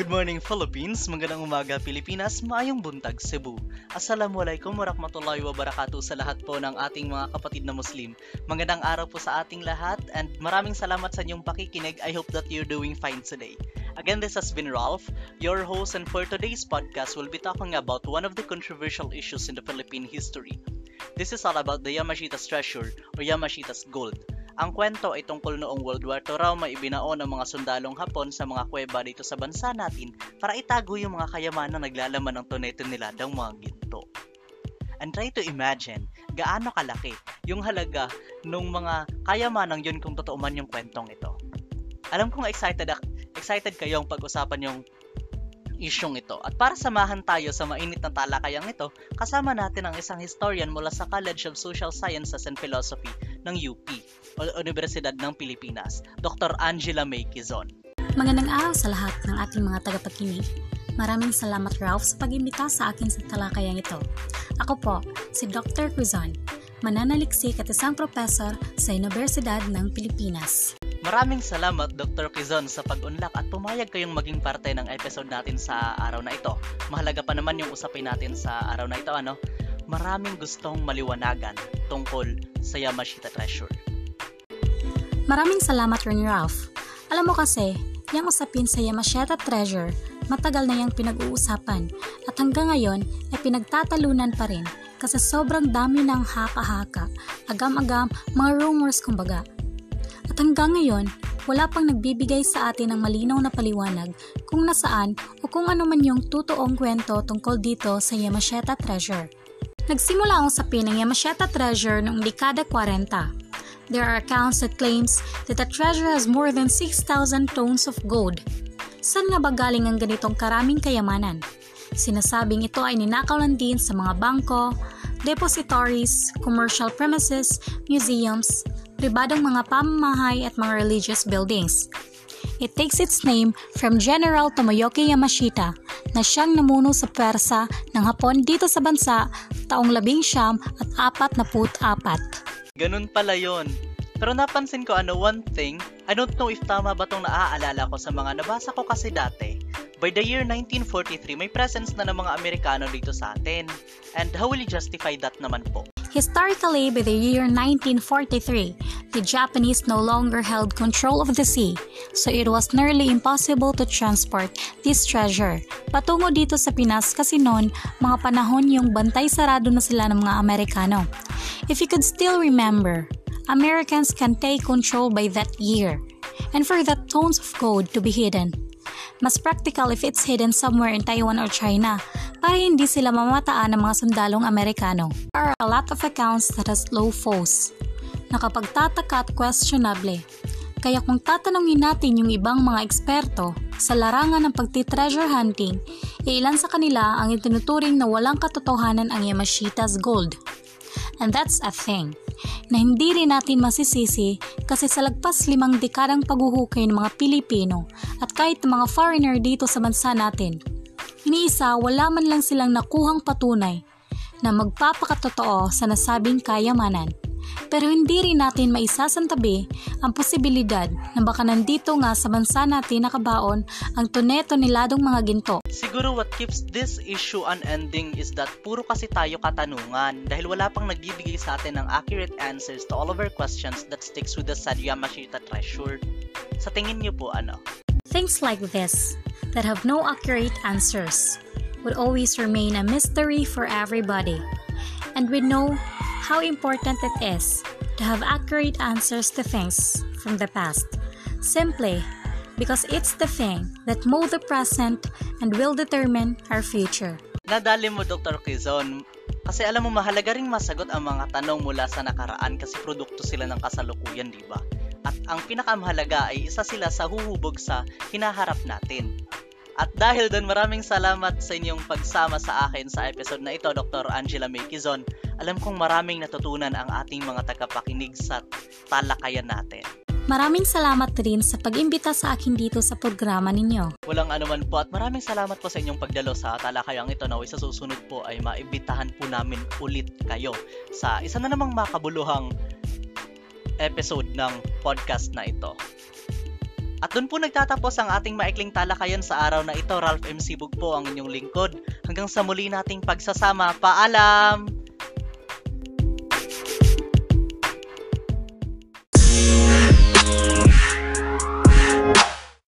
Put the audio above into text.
Good morning Philippines, magandang umaga Pilipinas, maayong buntag Cebu. Assalamualaikum warahmatullahi wabarakatuh sa lahat po ng ating mga kapatid na Muslim. Magandang araw po sa ating lahat and maraming salamat sa inyong pakikinig. I hope that you're doing fine today. Again, this has been Ralph, your host, and for today's podcast, we'll be talking about one of the controversial issues in the Philippine history. This is all about the Yamashita's treasure or Yamashita's gold. Ang kwento ay tungkol noong World War II raw may ibinaon ng mga sundalong Hapon sa mga kuweba dito sa bansa natin para itago yung mga kayamanan naglalaman ng tuneto nila ng mga ginto. And try to imagine gaano kalaki yung halaga ng mga kayamanang yun kung totoo man yung kwentong ito. Alam kong excited, excited kayong pag-usapan yung isyong ito. At para samahan tayo sa mainit na talakayang ito, kasama natin ang isang historian mula sa College of Social Sciences and Philosophy ng UP o Universidad ng Pilipinas, Dr. Angela May Quezon. Magandang araw sa lahat ng ating mga tagapakinig. Maraming salamat Ralph sa pag-imbita sa akin sa talakayang ito. Ako po, si Dr. Quezon, mananaliksik at isang professor sa Universidad ng Pilipinas. Maraming salamat Dr. Quezon sa pag-unlak at pumayag kayong maging parte ng episode natin sa araw na ito. Mahalaga pa naman yung usapin natin sa araw na ito ano. Maraming gustong maliwanagan tungkol sa Yamashita Treasure. Maraming salamat rin Ralph. Alam mo kasi, yung usapin sa Yamashita Treasure, matagal na yung pinag-uusapan at hanggang ngayon ay pinagtatalunan pa rin kasi sobrang dami ng haka-haka, agam-agam, mga rumors kumbaga. At hanggang ngayon, wala pang nagbibigay sa atin ng malinaw na paliwanag kung nasaan o kung ano man yung totoong kwento tungkol dito sa Yamashita Treasure. Nagsimula ang usapin ng Yamashita Treasure noong dekada 40 There are accounts that claims that the treasure has more than 6,000 tons of gold. Saan nga ba galing ang ganitong karaming kayamanan? Sinasabing ito ay ninakaw din sa mga bangko, depositories, commercial premises, museums, pribadong mga pamamahay at mga religious buildings. It takes its name from General Tomoyoki Yamashita na siyang namuno sa pwersa ng Hapon dito sa bansa taong labing siyam at apat na put apat. Ganun pala yon. Pero napansin ko ano, one thing, I don't know if tama ba itong naaalala ko sa mga nabasa ko kasi dati. By the year 1943, may presence na ng mga Amerikano dito sa atin. And how will you justify that naman po? Historically, by the year 1943, the Japanese no longer held control of the sea, so it was nearly impossible to transport this treasure. Patungo dito sa Pinas kasi noon, mga panahon yung bantay sarado na sila ng mga Amerikano. If you could still remember, Americans can take control by that year, and for that tons of gold to be hidden. Mas practical if it's hidden somewhere in Taiwan or China para hindi sila mamataan ng mga sundalong Amerikano. There are a lot of accounts that has low falls. Nakapagtataka at questionable. Kaya kung tatanungin natin yung ibang mga eksperto sa larangan ng pagti-treasure hunting, ilan sa kanila ang itinuturing na walang katotohanan ang Yamashita's gold. And that's a thing na hindi rin natin masisisi kasi sa lagpas limang dekadang paghuhukay ng mga Pilipino at kahit mga foreigner dito sa bansa natin. Iniisa, wala man lang silang nakuhang patunay na magpapakatotoo sa nasabing kayamanan. Pero hindi rin natin maisasantabi ang posibilidad na baka nandito nga sa bansa natin nakabaon ang tuneto niladong mga ginto. Siguro what keeps this issue unending is that puro kasi tayo katanungan dahil wala pang nagbibigay sa atin ng accurate answers to all of our questions that sticks with the sad Yamashita treasure. Sa tingin niyo po ano? Things like this that have no accurate answers would always remain a mystery for everybody. And we know how important it is to have accurate answers to things from the past, simply because it's the thing that mold the present and will determine our future. Nadali mo Dr. Quezon, kasi alam mo mahalaga ring masagot ang mga tanong mula sa nakaraan kasi produkto sila ng kasalukuyan, di ba? At ang pinakamahalaga ay isa sila sa huhubog sa hinaharap natin. At dahil doon maraming salamat sa inyong pagsama sa akin sa episode na ito, Dr. Angela May. Alam kong maraming natutunan ang ating mga tagapakinig sa talakayan natin. Maraming salamat rin sa pag-imbita sa akin dito sa programa ninyo. Walang anuman po at maraming salamat po sa inyong pagdalo sa talakayang ito na sa susunod po ay maimbitahan po namin ulit kayo sa isa na namang makabuluhang episode ng podcast na ito. At doon po nagtatapos ang ating maikling talakayan sa araw na ito. Ralph M. Sibug po ang inyong lingkod. Hanggang sa muli nating pagsasama. Paalam!